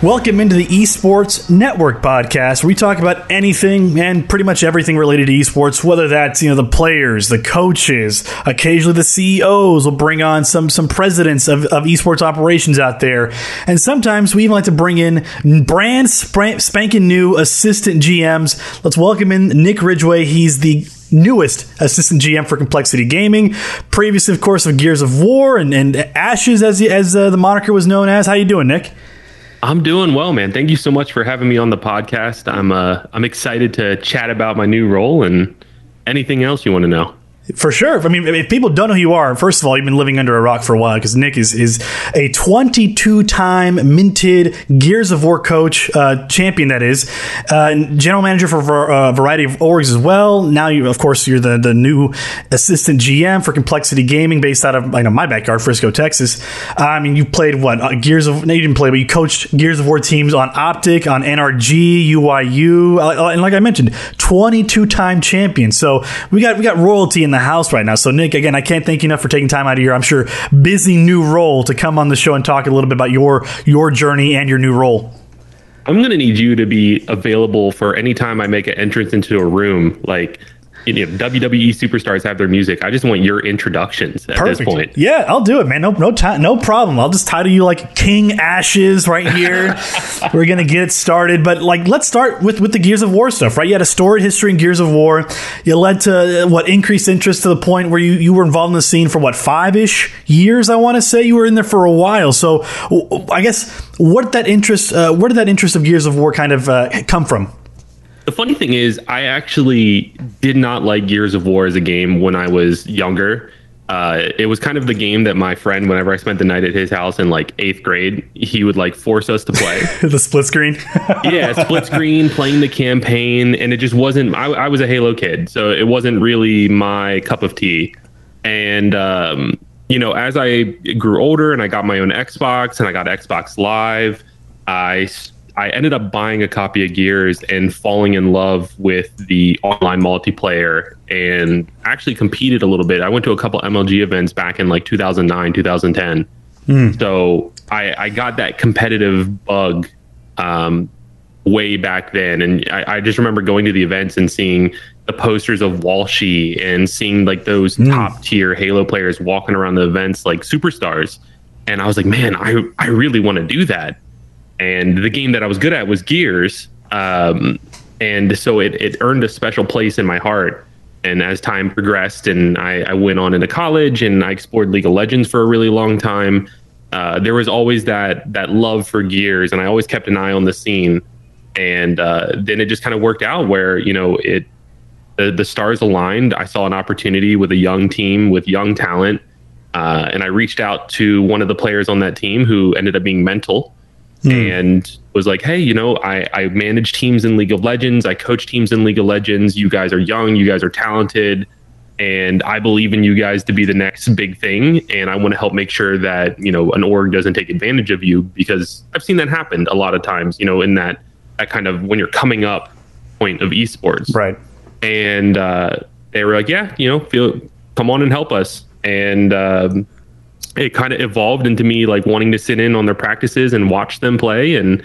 Welcome into the Esports Network podcast, where we talk about anything and pretty much everything related to esports, whether that's you know the players, the coaches, occasionally the CEOs will bring on some some presidents of, of esports operations out there, and sometimes we even like to bring in brand spanking new assistant GMs. Let's welcome in Nick Ridgway. He's the newest assistant GM for Complexity Gaming. Previously, of course, of Gears of War and, and Ashes, as as uh, the moniker was known as. How you doing, Nick? I'm doing well, man. Thank you so much for having me on the podcast. I'm uh, I'm excited to chat about my new role and anything else you want to know. For sure. I mean, if people don't know who you are, first of all, you've been living under a rock for a while because Nick is is a 22 time minted Gears of War coach, uh, champion that is, uh, general manager for a uh, variety of orgs as well. Now, you, of course, you're the, the new assistant GM for Complexity Gaming based out of I know my backyard, Frisco, Texas. Uh, I mean, you played what uh, Gears of? No, you didn't play, but you coached Gears of War teams on Optic, on NRG, UYU, uh, and like I mentioned, 22 time champion. So we got we got royalty in the the house right now. So, Nick, again, I can't thank you enough for taking time out of your, I'm sure, busy new role to come on the show and talk a little bit about your your journey and your new role. I'm going to need you to be available for any time I make an entrance into a room. Like, you know, WWE superstars have their music. I just want your introductions at Perfect. this point. Yeah, I'll do it, man. No, no, time, no problem. I'll just title you like King Ashes right here. We're gonna get it started, but like, let's start with with the Gears of War stuff, right? You had a storied history in Gears of War. You led to what increased interest to the point where you you were involved in the scene for what five ish years. I want to say you were in there for a while. So, I guess what that interest, uh, where did that interest of Gears of War kind of uh, come from? The funny thing is, I actually did not like Gears of War as a game when I was younger. Uh, it was kind of the game that my friend, whenever I spent the night at his house in like eighth grade, he would like force us to play the split screen. yeah, split screen, playing the campaign, and it just wasn't. I, I, was a Halo kid, so it wasn't really my cup of tea. And um, you know, as I grew older and I got my own Xbox and I got Xbox Live, I I ended up buying a copy of Gears and falling in love with the online multiplayer and actually competed a little bit. I went to a couple MLG events back in like 2009, 2010. Mm. So I, I, got that competitive bug um, way back then. And I, I, just remember going to the events and seeing the posters of Walshy and seeing like those mm. top tier Halo players walking around the events like superstars. And I was like, man, I, I really want to do that and the game that I was good at was Gears. Um, and so it, it earned a special place in my heart. And as time progressed, and I, I, went on into college, and I explored League of Legends for a really long time. Uh, there was always that that love for Gears, and I always kept an eye on the scene. And uh, then it just kind of worked out where you know it the, the stars aligned. I saw an opportunity with a young team with young talent, uh, and I reached out to one of the players on that team who ended up being mental mm. and was like, hey, you know, I, I manage teams in League of Legends. I coach teams in League of Legends. You guys are young. You guys are talented. And I believe in you guys to be the next big thing. And I want to help make sure that, you know, an org doesn't take advantage of you because I've seen that happen a lot of times, you know, in that, that kind of when you're coming up point of esports. Right. And uh, they were like, yeah, you know, feel, come on and help us. And, um, it kind of evolved into me like wanting to sit in on their practices and watch them play. And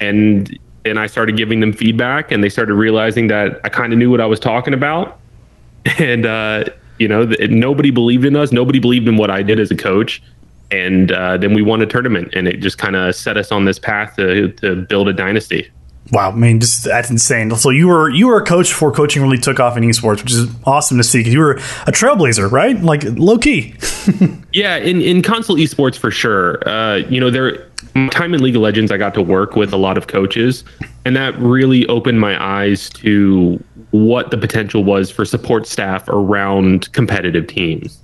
and and I started giving them feedback and they started realizing that I kind of knew what I was talking about. And uh, you know th- nobody believed in us. Nobody believed in what I did as a coach. And uh, then we won a tournament and it just kind of set us on this path to to build a dynasty Wow, I mean, just that's insane. So you were you were a coach before coaching really took off in esports, which is awesome to see because you were a trailblazer, right? Like low key. yeah, in in console esports for sure. Uh, you know, there time in League of Legends, I got to work with a lot of coaches, and that really opened my eyes to what the potential was for support staff around competitive teams.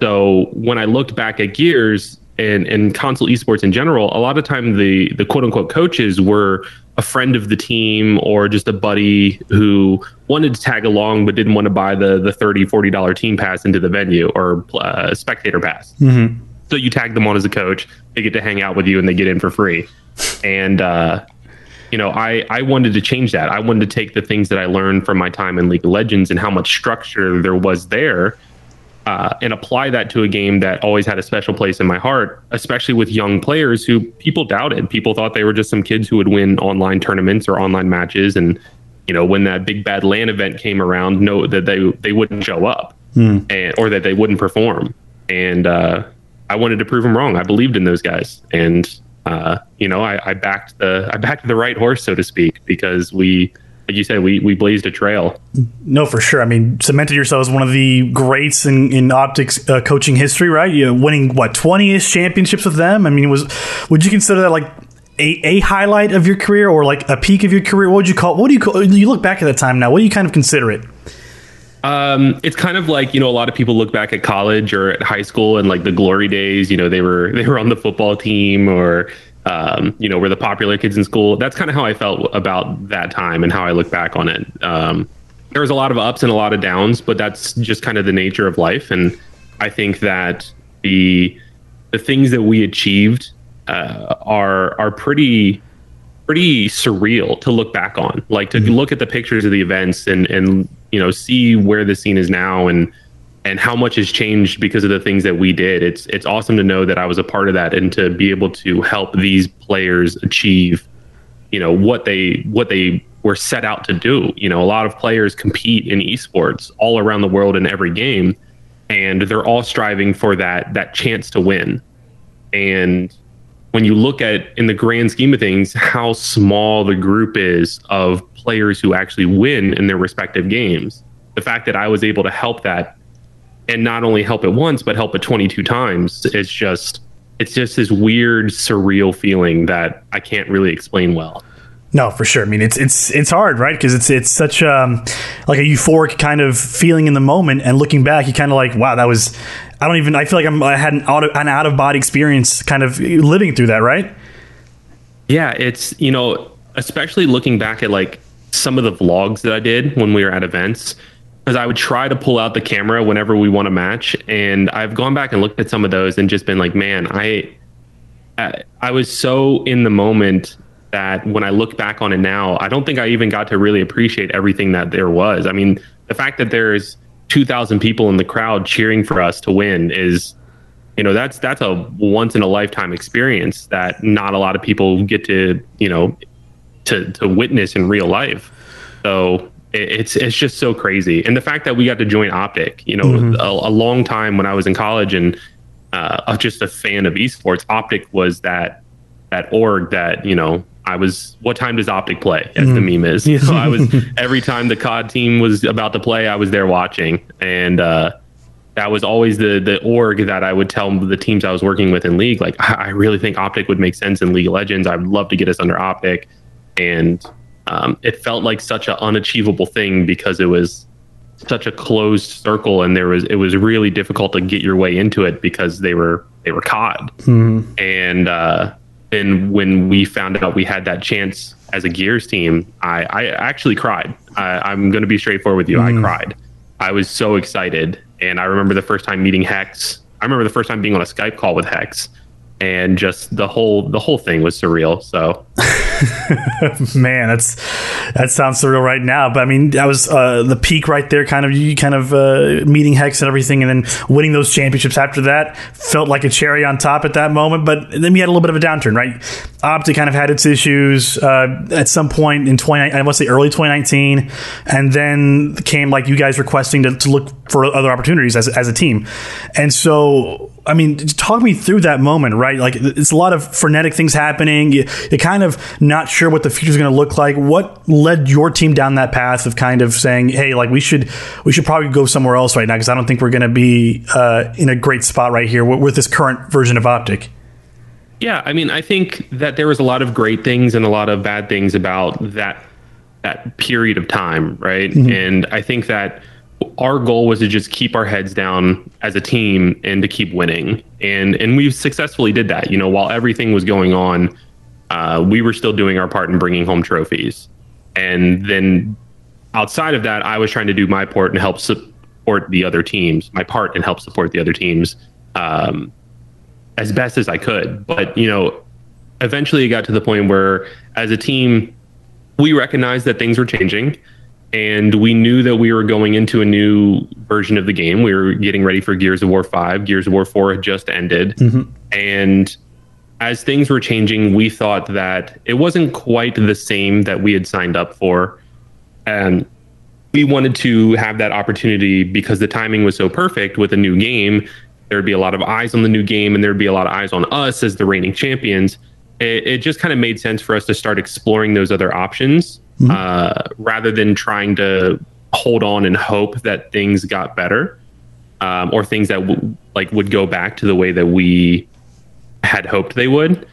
So when I looked back at Gears and and console esports in general, a lot of time the the quote unquote coaches were a friend of the team or just a buddy who wanted to tag along but didn't want to buy the the 30 40 dollar team pass into the venue or uh, spectator pass. Mm-hmm. so you tag them on as a coach they get to hang out with you and they get in for free. And uh, you know i i wanted to change that. I wanted to take the things that i learned from my time in league of legends and how much structure there was there uh, and apply that to a game that always had a special place in my heart, especially with young players who people doubted. People thought they were just some kids who would win online tournaments or online matches, and you know when that big bad LAN event came around, know that they they wouldn't show up Hmm. and or that they wouldn't perform. And uh, I wanted to prove them wrong. I believed in those guys, and uh, you know I, I backed the I backed the right horse, so to speak, because we. Like you said, we, we blazed a trail. No, for sure. I mean, cemented yourself as one of the greats in, in optics uh, coaching history, right? You winning what twenty ish championships with them. I mean, was would you consider that like a, a highlight of your career or like a peak of your career? What would you call? What do you call? You look back at that time now. What do you kind of consider it? Um, it's kind of like you know a lot of people look back at college or at high school and like the glory days. You know, they were they were on the football team or um, you know were the popular kids in school. That's kind of how I felt about that time and how I look back on it. Um, there was a lot of ups and a lot of downs, but that's just kind of the nature of life. And I think that the the things that we achieved uh, are are pretty pretty surreal to look back on. Like to look at the pictures of the events and and you know see where the scene is now and and how much has changed because of the things that we did. It's it's awesome to know that I was a part of that and to be able to help these players achieve you know what they what they were set out to do. You know, a lot of players compete in esports all around the world in every game and they're all striving for that that chance to win. And when you look at in the grand scheme of things how small the group is of players who actually win in their respective games the fact that i was able to help that and not only help it once but help it 22 times it's just it's just this weird surreal feeling that i can't really explain well No, for sure. I mean, it's it's it's hard, right? Because it's it's such um, like a euphoric kind of feeling in the moment, and looking back, you kind of like, wow, that was. I don't even. I feel like I'm. I had an out of, an out of body experience, kind of living through that, right? Yeah, it's you know, especially looking back at like some of the vlogs that I did when we were at events, because I would try to pull out the camera whenever we won a match, and I've gone back and looked at some of those and just been like, man, I, I, I was so in the moment that when I look back on it now, I don't think I even got to really appreciate everything that there was. I mean, the fact that there's 2,000 people in the crowd cheering for us to win is you know that's that's a once in a lifetime experience that not a lot of people get to you know to to witness in real life so it's it's just so crazy. And the fact that we got to join optic you know a, a long time when i was in college and uh, just a fan of esports optic was that that org that you know I was what time does Optic play? As the meme is. You know I was every time the COD team was about to play I was there watching. And uh that was always the the org that I would tell the teams I was working with in league like I I really think Optic would make sense in League of Legends. I would love to get us under Optic. And um, it felt like such an unachievable thing because it was such a closed circle and there was it was really difficult to get your way into it because they were they were COD and uh then when we found out we had that chance as a Gears team, I, I actually cried. I, I'm going to be straightforward with you. I cried. I was so excited, and I remember the first time meeting H3CZ. I remember the first time being on a Skype call with H3CZ, and just the whole the whole thing was surreal. So Man, that's that sounds surreal right now. But I mean, that was uh, the peak right there. Kind of you kind of uh, meeting H3CZ and everything, and then winning those championships after that felt like a cherry on top at that moment. But then we had a little bit of a downturn, right? Optic kind of had its issues uh, at some point in twenty. I want to say early 2019, and then came like you guys requesting to, to look for other opportunities as as a team, and so. I mean, talk me through that moment, right? Like, it's a lot of frenetic things happening. You, you're kind of not sure what the future is going to look like. What led your team down that path of kind of saying, "Hey, like we should we should probably go somewhere else right now because I don't think we're going to be uh, in a great spot right here with, with this current version of Optic." Yeah, I mean, I think that there was a lot of great things and a lot of bad things about that that period of time, right? And I think that our goal was to just keep our heads down as a team and to keep winning, and and we successfully did that. You know, while everything was going on, uh, we were still doing our part in bringing home trophies, and then outside of that, I was trying to do my part and help support the other teams, my part and help support the other teams. Um, as best as I could. But, you know, eventually it got to the point where as a team, we recognized that things were changing and we knew that we were going into a new version of the game. We were getting ready for Gears of War 5. Gears of War 4 had just ended. Mm-hmm. And as things were changing, we thought that it wasn't quite the same that we had signed up for. And we wanted to have that opportunity because the timing was so perfect with a new game. There'd be a lot of eyes on the new game, and there'd be a lot of eyes on us as the reigning champions. It, it just kind of made sense for us to start exploring those other options mm-hmm. uh, rather than trying to hold on and hope that things got better um, or things that w- like would go back to the way that we had hoped they would.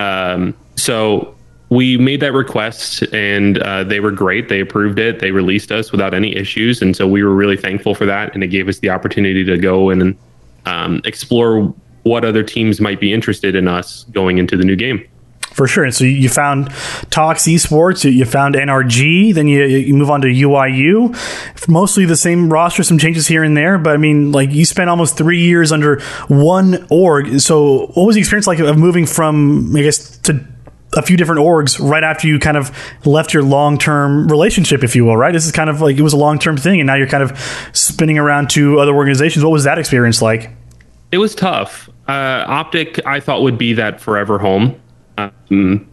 Um, so we made that request and uh, they were great. They approved it. They released us without any issues. And so we were really thankful for that. And it gave us the opportunity to go and um, explore what other teams might be interested in us going into the new game for sure. And so you found Tox Esports, you found NRG, then you, you move on to UYU. Mostly the same roster, some changes here and there. But I mean, like you spent almost three years under one org. So what was the experience like of moving from, I guess, to a few different orgs right after you kind of left your long term relationship, if you will, right? This is kind of like it was a long term thing, and now you're kind of spinning around to other organizations. What was that experience like? It was tough. Uh, Optic, I thought would be that forever home. Um,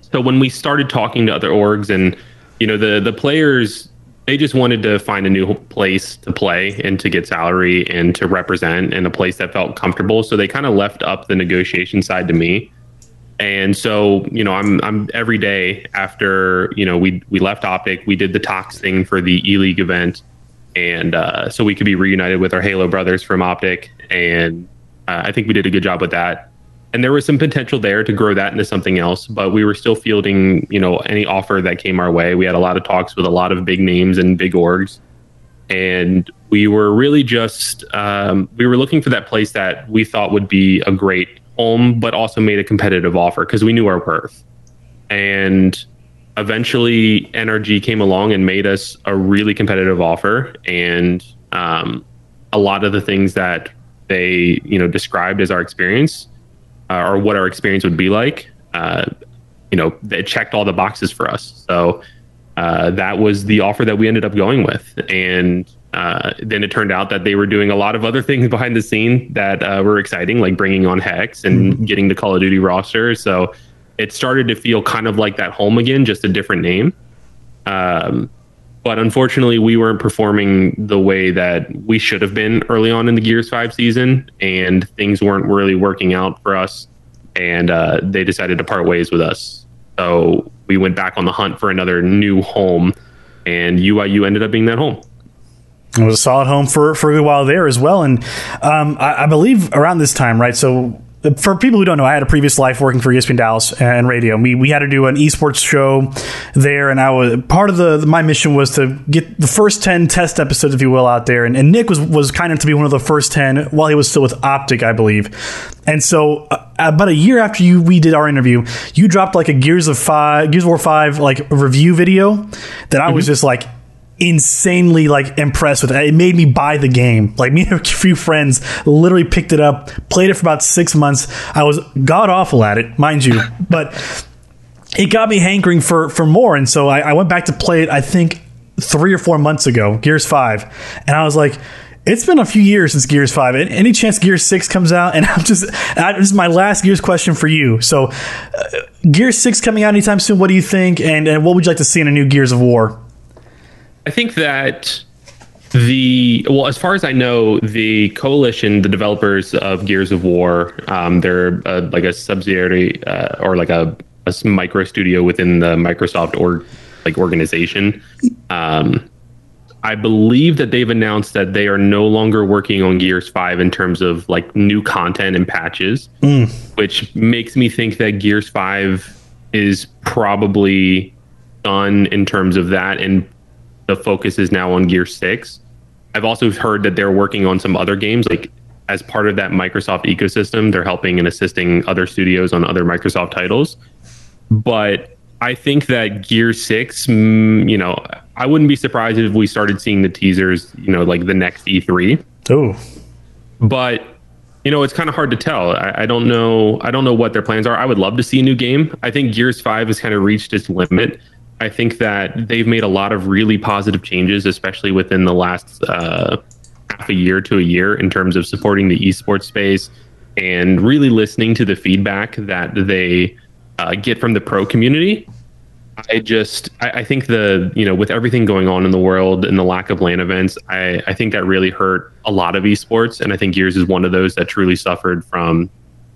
so when we started talking to other orgs and you know the the players they just wanted to find a new place to play and to get salary and to represent and a place that felt comfortable. So they kind of left up the negotiation side to me. And so you know i'm i'm every day after you know we we left optic we did the tox thing for the e-league event. And uh, so we could be reunited with our halo brothers from optic. And uh, i think we did a good job with that and there was some potential there to grow that into something else but we were still fielding you know any offer that came our way. We had a lot of talks with a lot of big names and big orgs. And we were really just um, we were looking for that place that we thought would be a great home but also made a competitive offer because we knew our worth. And eventually nrg came along and made us a really competitive offer. And um, a lot of the things that they you know described as our experience uh, or what our experience would be like, uh, you know, it checked all the boxes for us. So uh, that was the offer that we ended up going with. And uh, then it turned out that they were doing a lot of other things behind the scene that uh, were exciting, like bringing on H3CZ and mm-hmm. getting the Call of Duty roster. So it started to feel kind of like that home again, just a different name. Um, but unfortunately, we weren't performing the way that we should have been early on in the Gears 5 season, and things weren't really working out for us. And uh, they decided to part ways with us. So we went back on the hunt for another new home, and UYU ended up being that home. It was a solid home for, for a good while there as well. And um, I, I, believe around this time, right? So for people who don't know, I had a previous life working for ESPN Dallas and radio. We we had to do an esports show there, and I was part of the my mission was to get the first ten test episodes, if you will, out there. And, and Nick was was kind of to be one of the first ten while he was still with Optic, I believe. And so uh, about a year after you we did our interview, you dropped like a Gears of Five, Gears of War Five like review video that I mm-hmm. was just like insanely like impressed with it. It made me buy the game. Like me and a few friends literally picked it up, played it for about six months. I was god awful at it, mind you, but it got me hankering for for more. And so I, I went back to play it. I think three or four months ago, Gears Five, and I was like. It's been a few years since Gears Five. Any chance Gears Six comes out? And I'm just I, this is my last Gears question for you. So, uh, Gears Six coming out anytime soon? What do you think? And, and what would you like to see in a new Gears of War? I think that the well, as far as I know, the coalition, the developers of Gears of War, um, they're uh, like a subsidiary uh, or like a, a, micro studio within the Microsoft or like organization. Um, I believe that they've announced that they are no longer working on Gears 5 in terms of like new content and patches, mm. which makes me think that Gears 5 is probably done in terms of that and the focus is now on Gear 6. I've also heard that they're working on some other games like as part of that Microsoft ecosystem, they're helping and assisting other studios on other Microsoft titles. But I think that Gear 6, mm, you know, I wouldn't be surprised if we started seeing the teasers, you know, like the next E3. Oh. But you know, it's kind of hard to tell. I, I, don't know. I don't know what their plans are. I would love to see a new game. I think Gears Five has kind of reached its limit I think that they've made a lot of really positive changes, especially within the last uh, half a year to a year in terms of supporting the esports space and really listening to the feedback that they uh, get from the pro community. I just I, I, think the you know with everything going on in the world and the lack of LAN events, I, I think that really hurt a lot of esports, and I think Gears is one of those that truly suffered from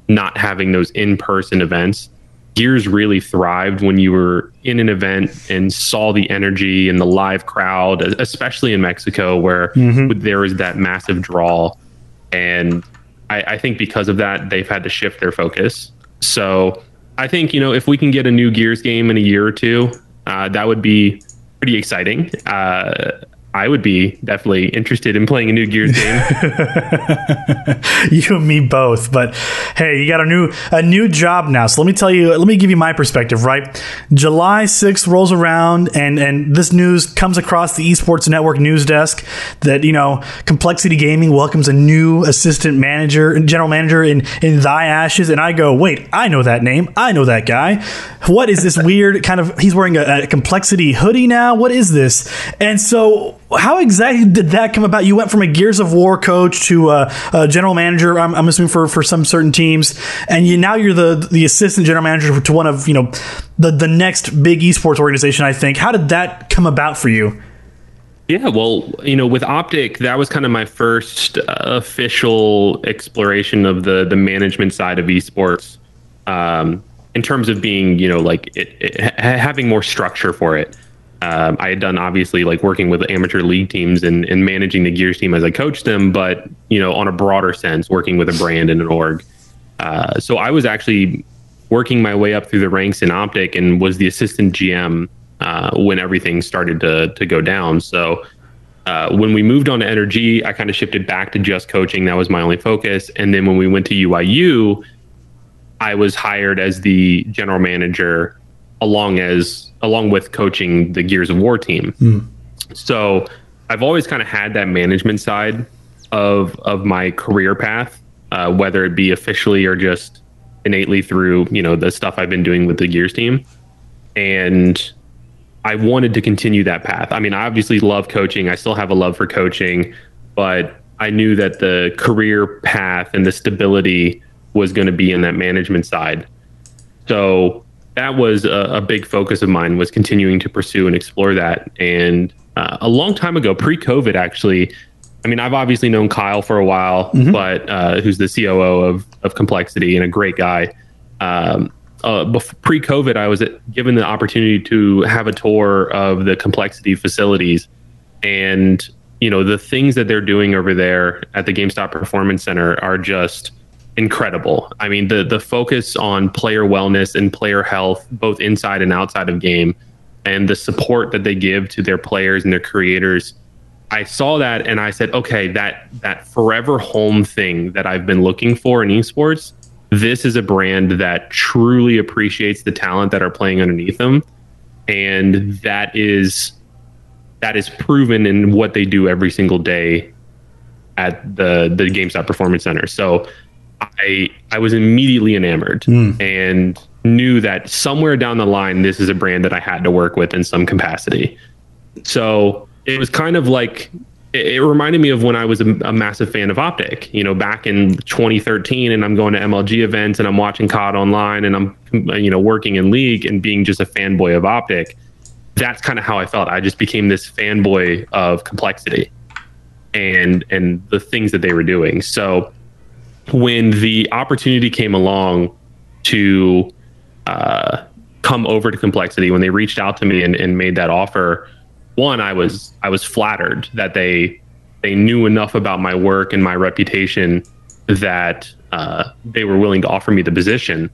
not having those in person events. Gears really thrived when you were in an event and saw the energy and the live crowd, especially in Mexico, where mm-hmm. there was that massive draw. And I, I think because of that, they've had to shift their focus. So I think, you know, if we can get a new Gears game in a year or two, uh, that would be pretty exciting. Uh, I would be definitely interested in playing a new Gears game. you and me both. But hey, you got a new a new job now. So let me tell you, let me give you my perspective, right? July 6th rolls around and and this news comes across the Esports Network news desk that, you know, Complexity Gaming welcomes a new assistant manager, general manager in in Thy Ashes and I go, "Wait, I know that name. I know that guy. What is this weird kind of he's wearing a, a Complexity hoodie now? What is this?" And so how exactly did that come about? You went from a Gears of War coach to a, a general manager. I'm, I'm, assuming for, for some certain teams, and you now you're the the assistant general manager to one of you know the the next big esports organization. I think. How did that come about for you? Yeah, well, you know, with Optic, that was kind of my first uh, official exploration of the the management side of esports, um, in terms of being, you know, like it, it, having more structure for it um, I had done obviously like working with amateur league teams and, and managing the Gears team as I coached them, but you know on a broader sense, working with a brand and an org. Uh, so I was actually working my way up through the ranks in Optic and was the assistant GM uh, when everything started to to go down. So uh, when we moved on to Energy, I kind of shifted back to just coaching. That was my only focus. And then when we went to UYU, I was hired as the general manager along as along with coaching the Gears of War team. Mm. So I've always kind of had that management side of of my career path, uh, whether it be officially or just innately through you know the stuff I've been doing with the Gears team, and I wanted to continue that path. I mean, I obviously love coaching. I still have a love for coaching, but I knew that the career path and the stability was going to be in that management side. So that was a, a, big focus of mine was continuing to pursue and explore that. And uh, a long time ago, pre-COVID, actually, I mean, I've obviously known Kyle for a while, mm-hmm. but uh, who's the COO of of Complexity and a great guy. Um, uh, pre-COVID, I was given the opportunity to have a tour of the Complexity facilities, and you know the things that they're doing over there at the GameStop Performance Center are just incredible. I mean, the the focus on player wellness and player health, both inside and outside of game, and the support that they give to their players and their creators. I saw that and I said, okay, that that forever home thing that I've been looking for in esports, this is a brand that truly appreciates the talent that are playing underneath them, and that is that is proven in what they do every single day at the the GameStop Performance Center. So I I was immediately enamored mm. and knew that somewhere down the line this is a brand that I had to work with in some capacity. So it was kind of like it, reminded me of when I was a, a, massive fan of Optic, you know, back in 2013 and I'm going to MLG events and I'm watching COD online and I'm you know working in league and being just a fanboy of Optic. That's kind of how I felt. I just became this fanboy of complexity and and the things that they were doing. So when the opportunity came along to uh, come over to complexity when they reached out to me and, and made that offer one i was i was flattered that they they knew enough about my work and my reputation that uh, they were willing to offer me the position.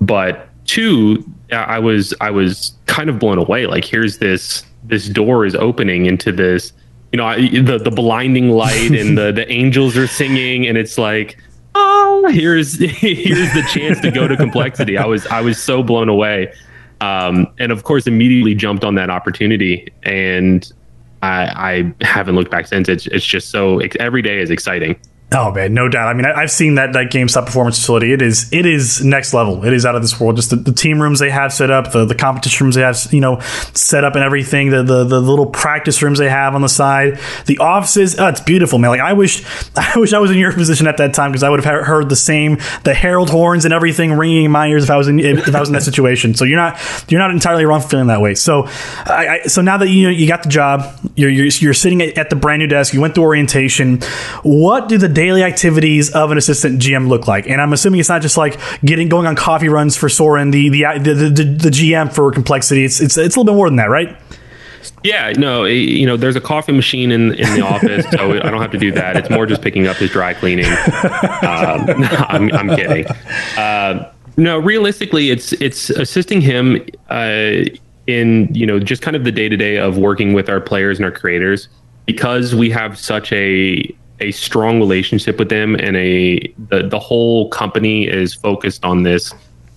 But two i was i was kind of blown away. Like here's this this door is opening into this you know the the blinding light and the the angels are singing and it's like oh, here's here's the chance to go to complexity. I was I was so blown away, um, and of course, immediately jumped on that opportunity, and I, I haven't looked back since. It's it's just so every day is exciting. Oh man, no doubt. I mean, I, have seen that that GameStop performance facility. It is it is next level. It is out of this world. Just the, the team rooms they have set up, the, the competition rooms they have, you know, set up and everything. The, the the little practice rooms they have on the side, the offices. Oh, it's beautiful, man. Like I wish I wish I was in your position at that time because I would have heard the same the herald horns and everything ringing in my ears if I was in if I was in that situation. So you're not you're not entirely wrong for feeling that way. So I, I so now that you you got the job, you're you're, you're sitting at the brand new desk. You went through orientation. What do the daily activities of an assistant GM look like? And I'm assuming it's not just like getting going on coffee runs for Soren, the the the, the, the GM for complexity. It's, it's it's a little bit more than that, right? Yeah, no, you know, there's a coffee machine in in the office, so I don't have to do that. It's more just picking up his dry cleaning. Um, I'm, I'm kidding. Uh, no, realistically, it's it's assisting him uh, in you know just kind of the day to day of working with our players and our creators because we have such a a strong relationship with them and a the, the whole company is focused on this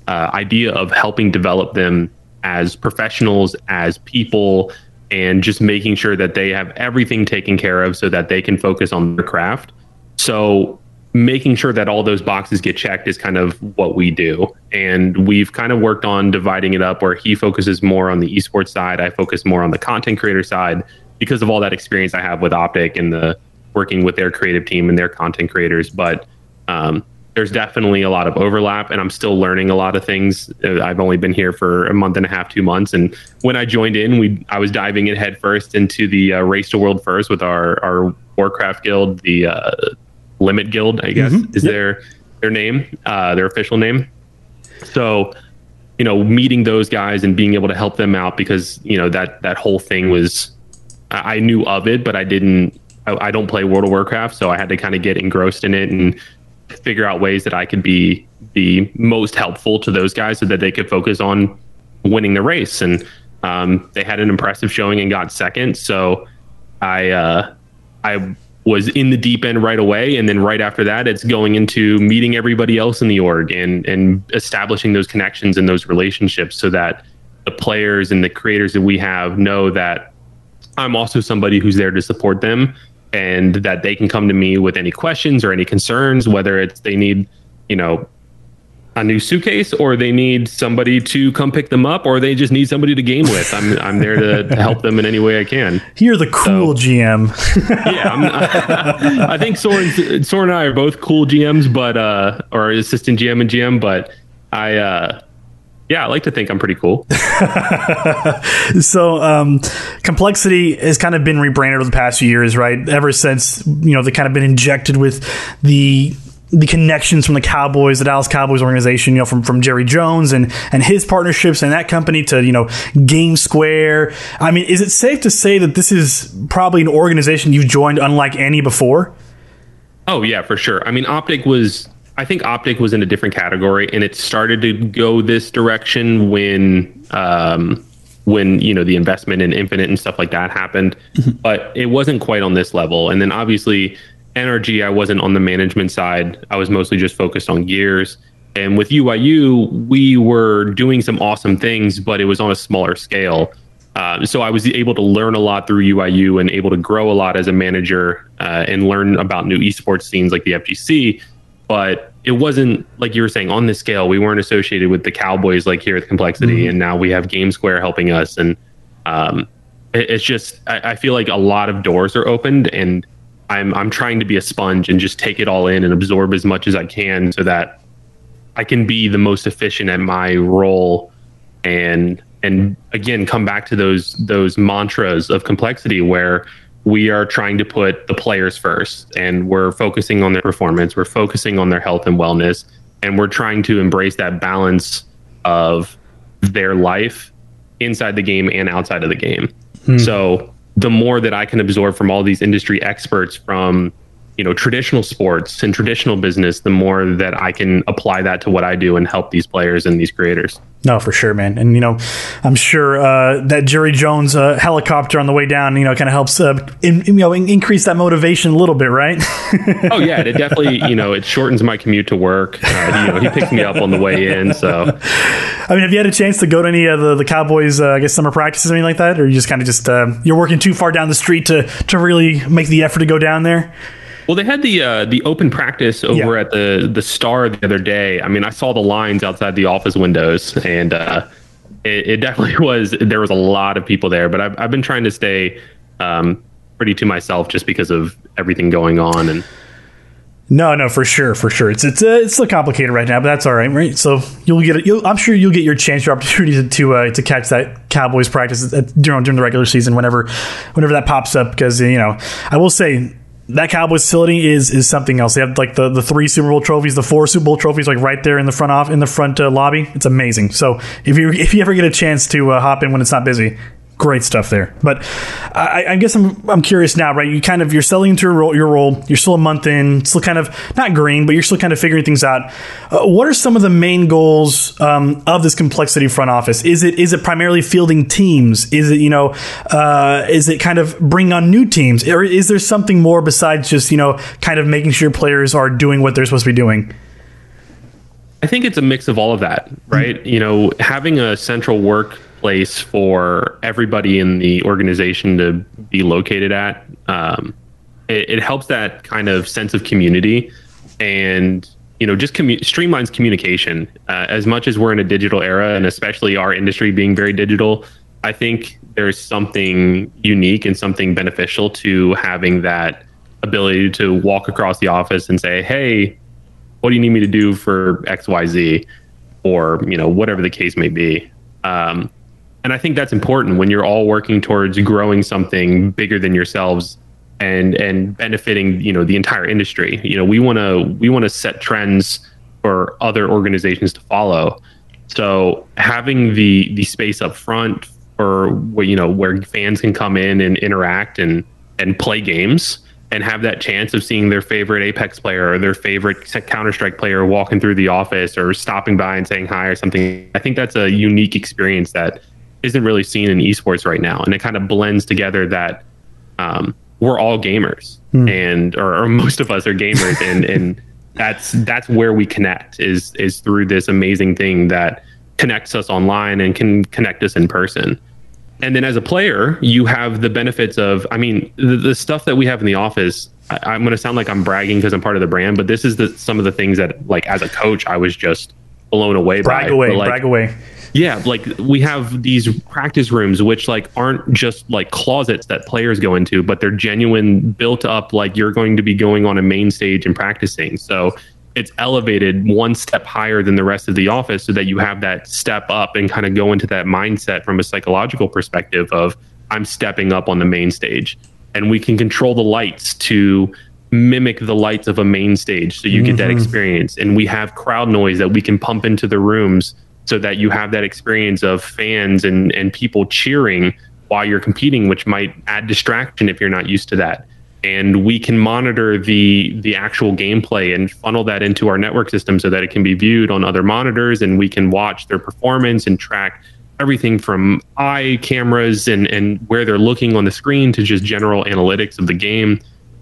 uh, idea of helping develop them as professionals as people and just making sure that they have everything taken care of so that they can focus on their craft. So making sure that all those boxes get checked is kind of what we do. And we've kind of worked on dividing it up where he focuses more on the esports side i focus more on the content creator side because of all that experience i have with optic and the working with their creative team and their content creators. But um, there's definitely a lot of overlap, and I'm still learning a lot of things. Uh, I've only been here for a month and a half, two months, and when I joined in, we I was diving in head first into the uh, race to world first with our our Warcraft guild, the uh, Limit Guild, I guess mm-hmm. is yep. their their name, uh, their official name. So you know meeting those guys and being able to help them out because you know that that whole thing was I knew of it, but I didn't I, I don't play World of Warcraft, so I had to kind of get engrossed in it and figure out ways that I could be the most helpful to those guys so that they could focus on winning the race. And um, they had an impressive showing and got second. So I uh, I was in the deep end right away, and then right after that, it's going into meeting everybody else in the org and and establishing those connections and those relationships so that the players and the creators that we have know that I'm also somebody who's there to support them and that they can come to me with any questions or any concerns, whether it's they need, you know, a new suitcase or they need somebody to come pick them up or they just need somebody to game with. I'm, I'm there to, to help them in any way I can. You're the cool so, GM. yeah. I, I think Soren, Soren and I are both cool GMs, but, uh, or assistant GM and GM, but I, uh, yeah, I like to think I'm pretty cool. so, um, complexity has kind of been rebranded over the past few years, right? Ever since you know they kind of been injected with the the connections from the Cowboys, the Dallas Cowboys organization, you know, from, from Jerry Jones and, and his partnerships and that company to, you know, Game Square. I mean, is it safe to say that this is probably an organization you've joined unlike any before? Oh, yeah, for sure. I mean, Optic was I think Optic was in a different category, and it started to go this direction when um, when you know the investment in Infinite and stuff like that happened. Mm-hmm. But it wasn't quite on this level. And then obviously NRG, I wasn't on the management side. I was mostly just focused on gears. And with UYU, we were doing some awesome things, but it was on a smaller scale. Uh, so I was able to learn a lot through UYU and able to grow a lot as a manager uh, and learn about new esports scenes like the FGC. But it wasn't like you were saying on this scale. We weren't associated with the Cowboys like here at Complexity, mm-hmm. and now we have Game Square helping us. And um, it, it's just I, I, feel like a lot of doors are opened, and I'm I'm trying to be a sponge and just take it all in and absorb as much as I can, so that I can be the most efficient at my role, and and again come back to those those mantras of complexity where we are trying to put the players first and we're focusing on their performance we're focusing on their health and wellness and we're trying to embrace that balance of their life inside the game and outside of the game hmm. so the more that i can absorb from all these industry experts from you know traditional sports and traditional business the more that i can apply that to what i do and help these players and these creators no, for sure, man. And you know, I'm sure uh, that Jerry Jones uh, helicopter on the way down, you know, kind of helps, uh, in, you know, increase that motivation a little bit, right? oh yeah, it definitely, you know, it shortens my commute to work. Uh, you know, he picks me up on the way in. So, I mean, have you had a chance to go to any of the, the Cowboys, uh, I guess, summer practices or anything like that, or you just kind of just uh, you're working too far down the street to to really make the effort to go down there? Well, they had the uh, the open practice over yeah. at the the Star the other day. I mean, I saw the lines outside the office windows, and uh, it, it, definitely was. There was a lot of people there, but I've I've been trying to stay um, pretty to myself just because of everything going on and. No, no, for sure, for sure. It's it's uh, it's still complicated right now, but that's all right, right? So you'll get it. You'll, I'm sure you'll get your chance, your opportunity to to, uh, to catch that Cowboys practice at, during during the regular season, whenever whenever that pops up. Because you know, I will say that Cowboys facility is is something else. They have like the, the three Super Bowl trophies, the four Super Bowl trophies, like right there in the front off in the front uh, lobby. It's amazing. So if you if you ever get a chance to uh, hop in when it's not busy, great stuff there. But I, I, guess I'm I'm curious now, right? You kind of you're selling into your role, your role. You're still a month in, still kind of not green, but you're still kind of figuring things out. Uh, what are some of the main goals um, of this complexity front office? Is it is it primarily fielding teams? Is it you know uh, is it kind of bring on new teams, or is there something more besides just you know kind of making sure players are doing what they're supposed to be doing? I think it's a mix of all of that, right? Mm-hmm. You know, having a central work place for everybody in the organization to be located at. Um, it, it, helps that kind of sense of community and you know just commu- streamlines communication. Uh, as much as we're in a digital era, and especially our industry being very digital, I think there's something unique and something beneficial to having that ability to walk across the office and say, "Hey, what do you need me to do for xyz or you know whatever the case may be. Um, and I think that's important when you're all working towards growing something bigger than yourselves and and benefiting you know the entire industry. You know, we want to we want to set trends for other organizations to follow. So having the the space up front for where you know where fans can come in and interact and and play games and have that chance of seeing their favorite Apex player or their favorite Counter Strike player walking through the office or stopping by and saying hi or something. I think that's a unique experience that isn't really seen in esports right now, and it kind of blends together that um, we're all gamers, mm. and or, or, most of us are gamers, and and that's that's where we connect is is through this amazing thing that connects us online and can connect us in person. And then as a player, you have the benefits of, I mean, the, the stuff that we have in the office. I, am going to sound like I'm bragging because I'm part of the brand, but this is the, some of the things that, like, as a coach, I was just blown away brag by. Away, like, brag away yeah, like we have these practice rooms which like aren't just like closets that players go into, but they're genuine built up like you're going to be going on a main stage and practicing. So it's elevated one step higher than the rest of the office so that you have that step up and kind of go into that mindset from a psychological perspective of I'm stepping up on the main stage. And we can control the lights to mimic the lights of a main stage so you mm-hmm. get that mm-hmm. experience. And we have crowd noise that we can pump into the rooms so that you have that experience of fans and, and people cheering while you're competing, which might add distraction if you're not used to that. And we can monitor the the actual gameplay and funnel that into our network system so that it can be viewed on other monitors and we can watch their performance and track everything from eye cameras and, and where they're looking on the screen to just general analytics of the game.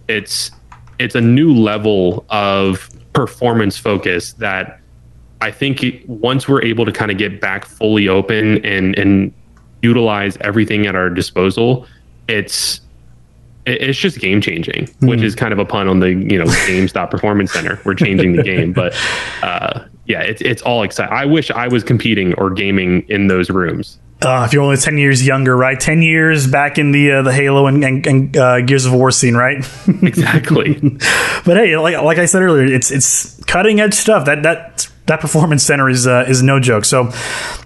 It's it's a new level of performance focus that I think once we're able to kind of get back fully open and and utilize everything at our disposal, it's it's just game changing, mm-hmm. which is kind of a pun on the you know GameStop Performance Center. We're changing the game, but uh, yeah, it's it's all exciting. I wish I was competing or gaming in those rooms. Uh, if you're only ten years younger, right? Ten years back in the uh, the Halo and, and, and uh, Gears of War scene, right? exactly. but hey, like like I said earlier, it's it's cutting edge stuff. That that that performance center is uh, is no joke. So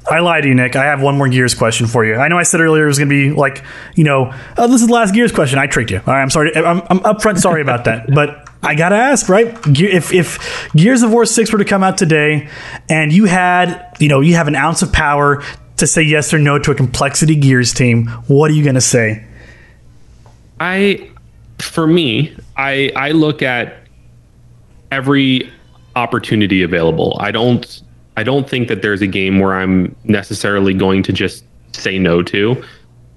I lied to you, Nick. I have one more Gears question for you. I know I said earlier it was going to be like, you know, oh, this is the last Gears question. I tricked you. All right, I'm sorry. I'm, I'm upfront sorry about that. But I gotta ask, right? If if Gears of War six were to come out today, and you had, you know, you have an ounce of power to say yes or no to a complexity Gears team, what are you going to say? I, for me, I I look at every opportunity available. I don't I don't think that there's a game where I'm necessarily going to just say no to.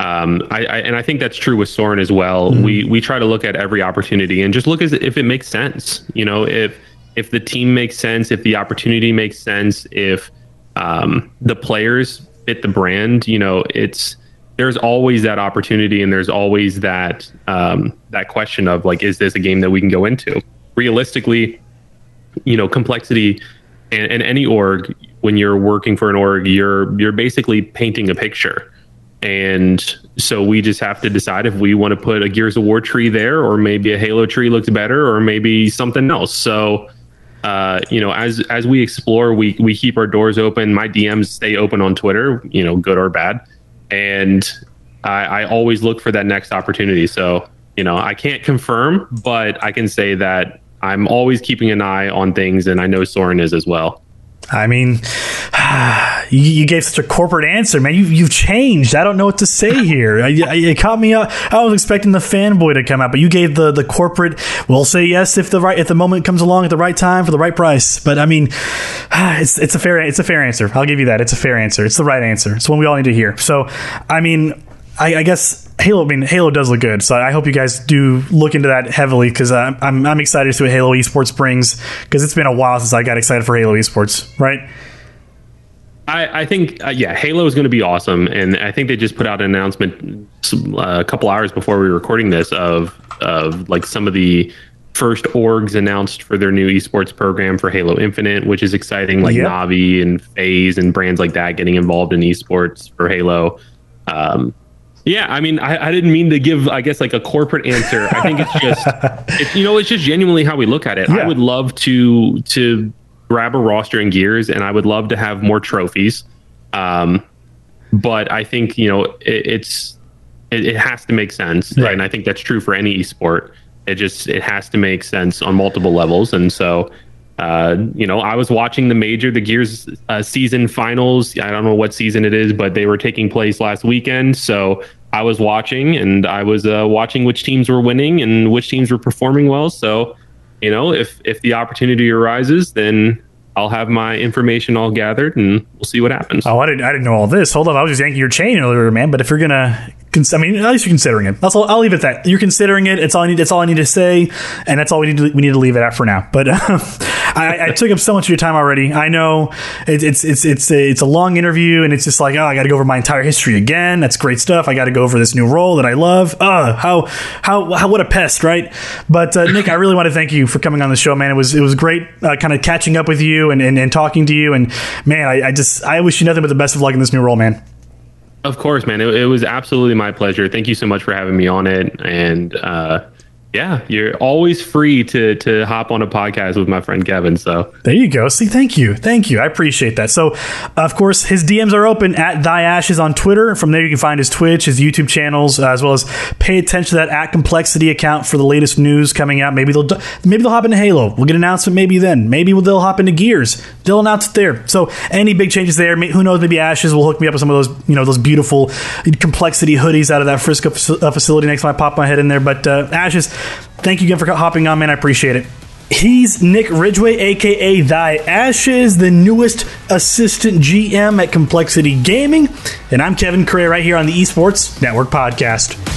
Um, I, I, and I think that's true with Soren as well. Mm-hmm. We we try to look at every opportunity and just look as if it makes sense. You know, if if the team makes sense, if the opportunity makes sense, if um, the players fit the brand, you know, it's there's always that opportunity and there's always that um, that question of like, is this a game that we can go into? Realistically, you know, complexity and, and any org, when you're working for an org, you're you're basically painting a picture. And so we just have to decide if we want to put a Gears of War tree there, or maybe a Halo tree looks better, or maybe something else. So, uh, you know, as as we explore, we we keep our doors open. My DMs stay open on Twitter, you know, good or bad, and I, I always look for that next opportunity. So, you know, I can't confirm, but I can say that I'm always keeping an eye on things, and I know Soren is as well. I mean, you, gave such a corporate answer, man. You, you've changed. I don't know what to say here. it caught me up. I was expecting the fanboy to come out, but you gave the the corporate. We'll say yes if the right if the moment comes along at the right time for the right price. But I mean, it's it's a fair it's a fair answer. I'll give you that. It's a fair answer. It's the right answer. It's one we all need to hear. So, I mean, I, I, guess Halo. I mean, Halo does look good, so I hope you guys do look into that heavily because I'm, I'm, I'm excited to see what Halo Esports brings because it's been a while since I got excited for Halo Esports. Right? I, I think uh, yeah, Halo is going to be awesome, and I think they just put out an announcement uh, a couple hours before we were recording this of of like some of the first orgs announced for their new esports program for Halo Infinite, which is exciting. Like yep. Navi and FaZe and brands like that getting involved in esports for Halo. Um, yeah, I mean, I, I, didn't mean to give, I guess, like a corporate answer. I think it's just, it, you know, it's just genuinely how we look at it. Yeah. I would love to to grab a roster in Gears, and I would love to have more trophies. Um, but I think you know it, it's it, it, has to make sense, right. and I think that's true for any esport. It just it has to make sense on multiple levels, and so uh, you know, I was watching the major, the Gears uh, season finals. I don't know what season it is, but they were taking place last weekend. So I was watching and I was uh, watching which teams were winning and which teams were performing well. So, you know, if if the opportunity arises, then I'll have my information all gathered and we'll see what happens. Oh, I didn't, I didn't know all this. Hold up. I was just yanking your chain earlier, man. But if you're gonna, I mean, at least you're considering it. That's all, I'll leave it at that. You're considering it. It's all I need. That's all I need to say, and that's all we need. To, we need to leave it at for now. But I, I, took up so much of your time already. I know it, it's it's it's a, it's a long interview, and it's just like, oh, I got to go over my entire history again. That's great stuff. I got to go over this new role that I love. Oh, how how, how what a pest, right? But uh, Nick, I really want to thank you for coming on the show, man. It was it was great, uh, kind of catching up with you and, and, and talking to you. And man, I, I just I wish you nothing but the best of luck in this new role, man. Of course, man. It, it, was absolutely my pleasure. Thank you so much for having me on it. And uh, yeah, you're always free to to hop on a podcast with my friend Kevin. So there you go. See, thank you, thank you. I appreciate that. So, of course, his DMs are open at Thy Ashes on Twitter. From there, you can find his Twitch, his YouTube channels, uh, as well as pay attention to that at Complexity account for the latest news coming out. Maybe they'll maybe they'll hop into Halo. We'll get an announcement maybe then. Maybe they'll hop into Gears. They'll announce it there. So any big changes there, who knows? Maybe Ashes will hook me up with some of those you know those beautiful Complexity hoodies out of that Frisco uh, facility next time I pop my head in there. But uh, Ashes Thank you again for hopping on, man. I appreciate it. He's Nick Ridgway, aka Thy Ashes, the newest assistant GM at Complexity Gaming. And I'm Kevin Correa right here on the Esports Network Podcast.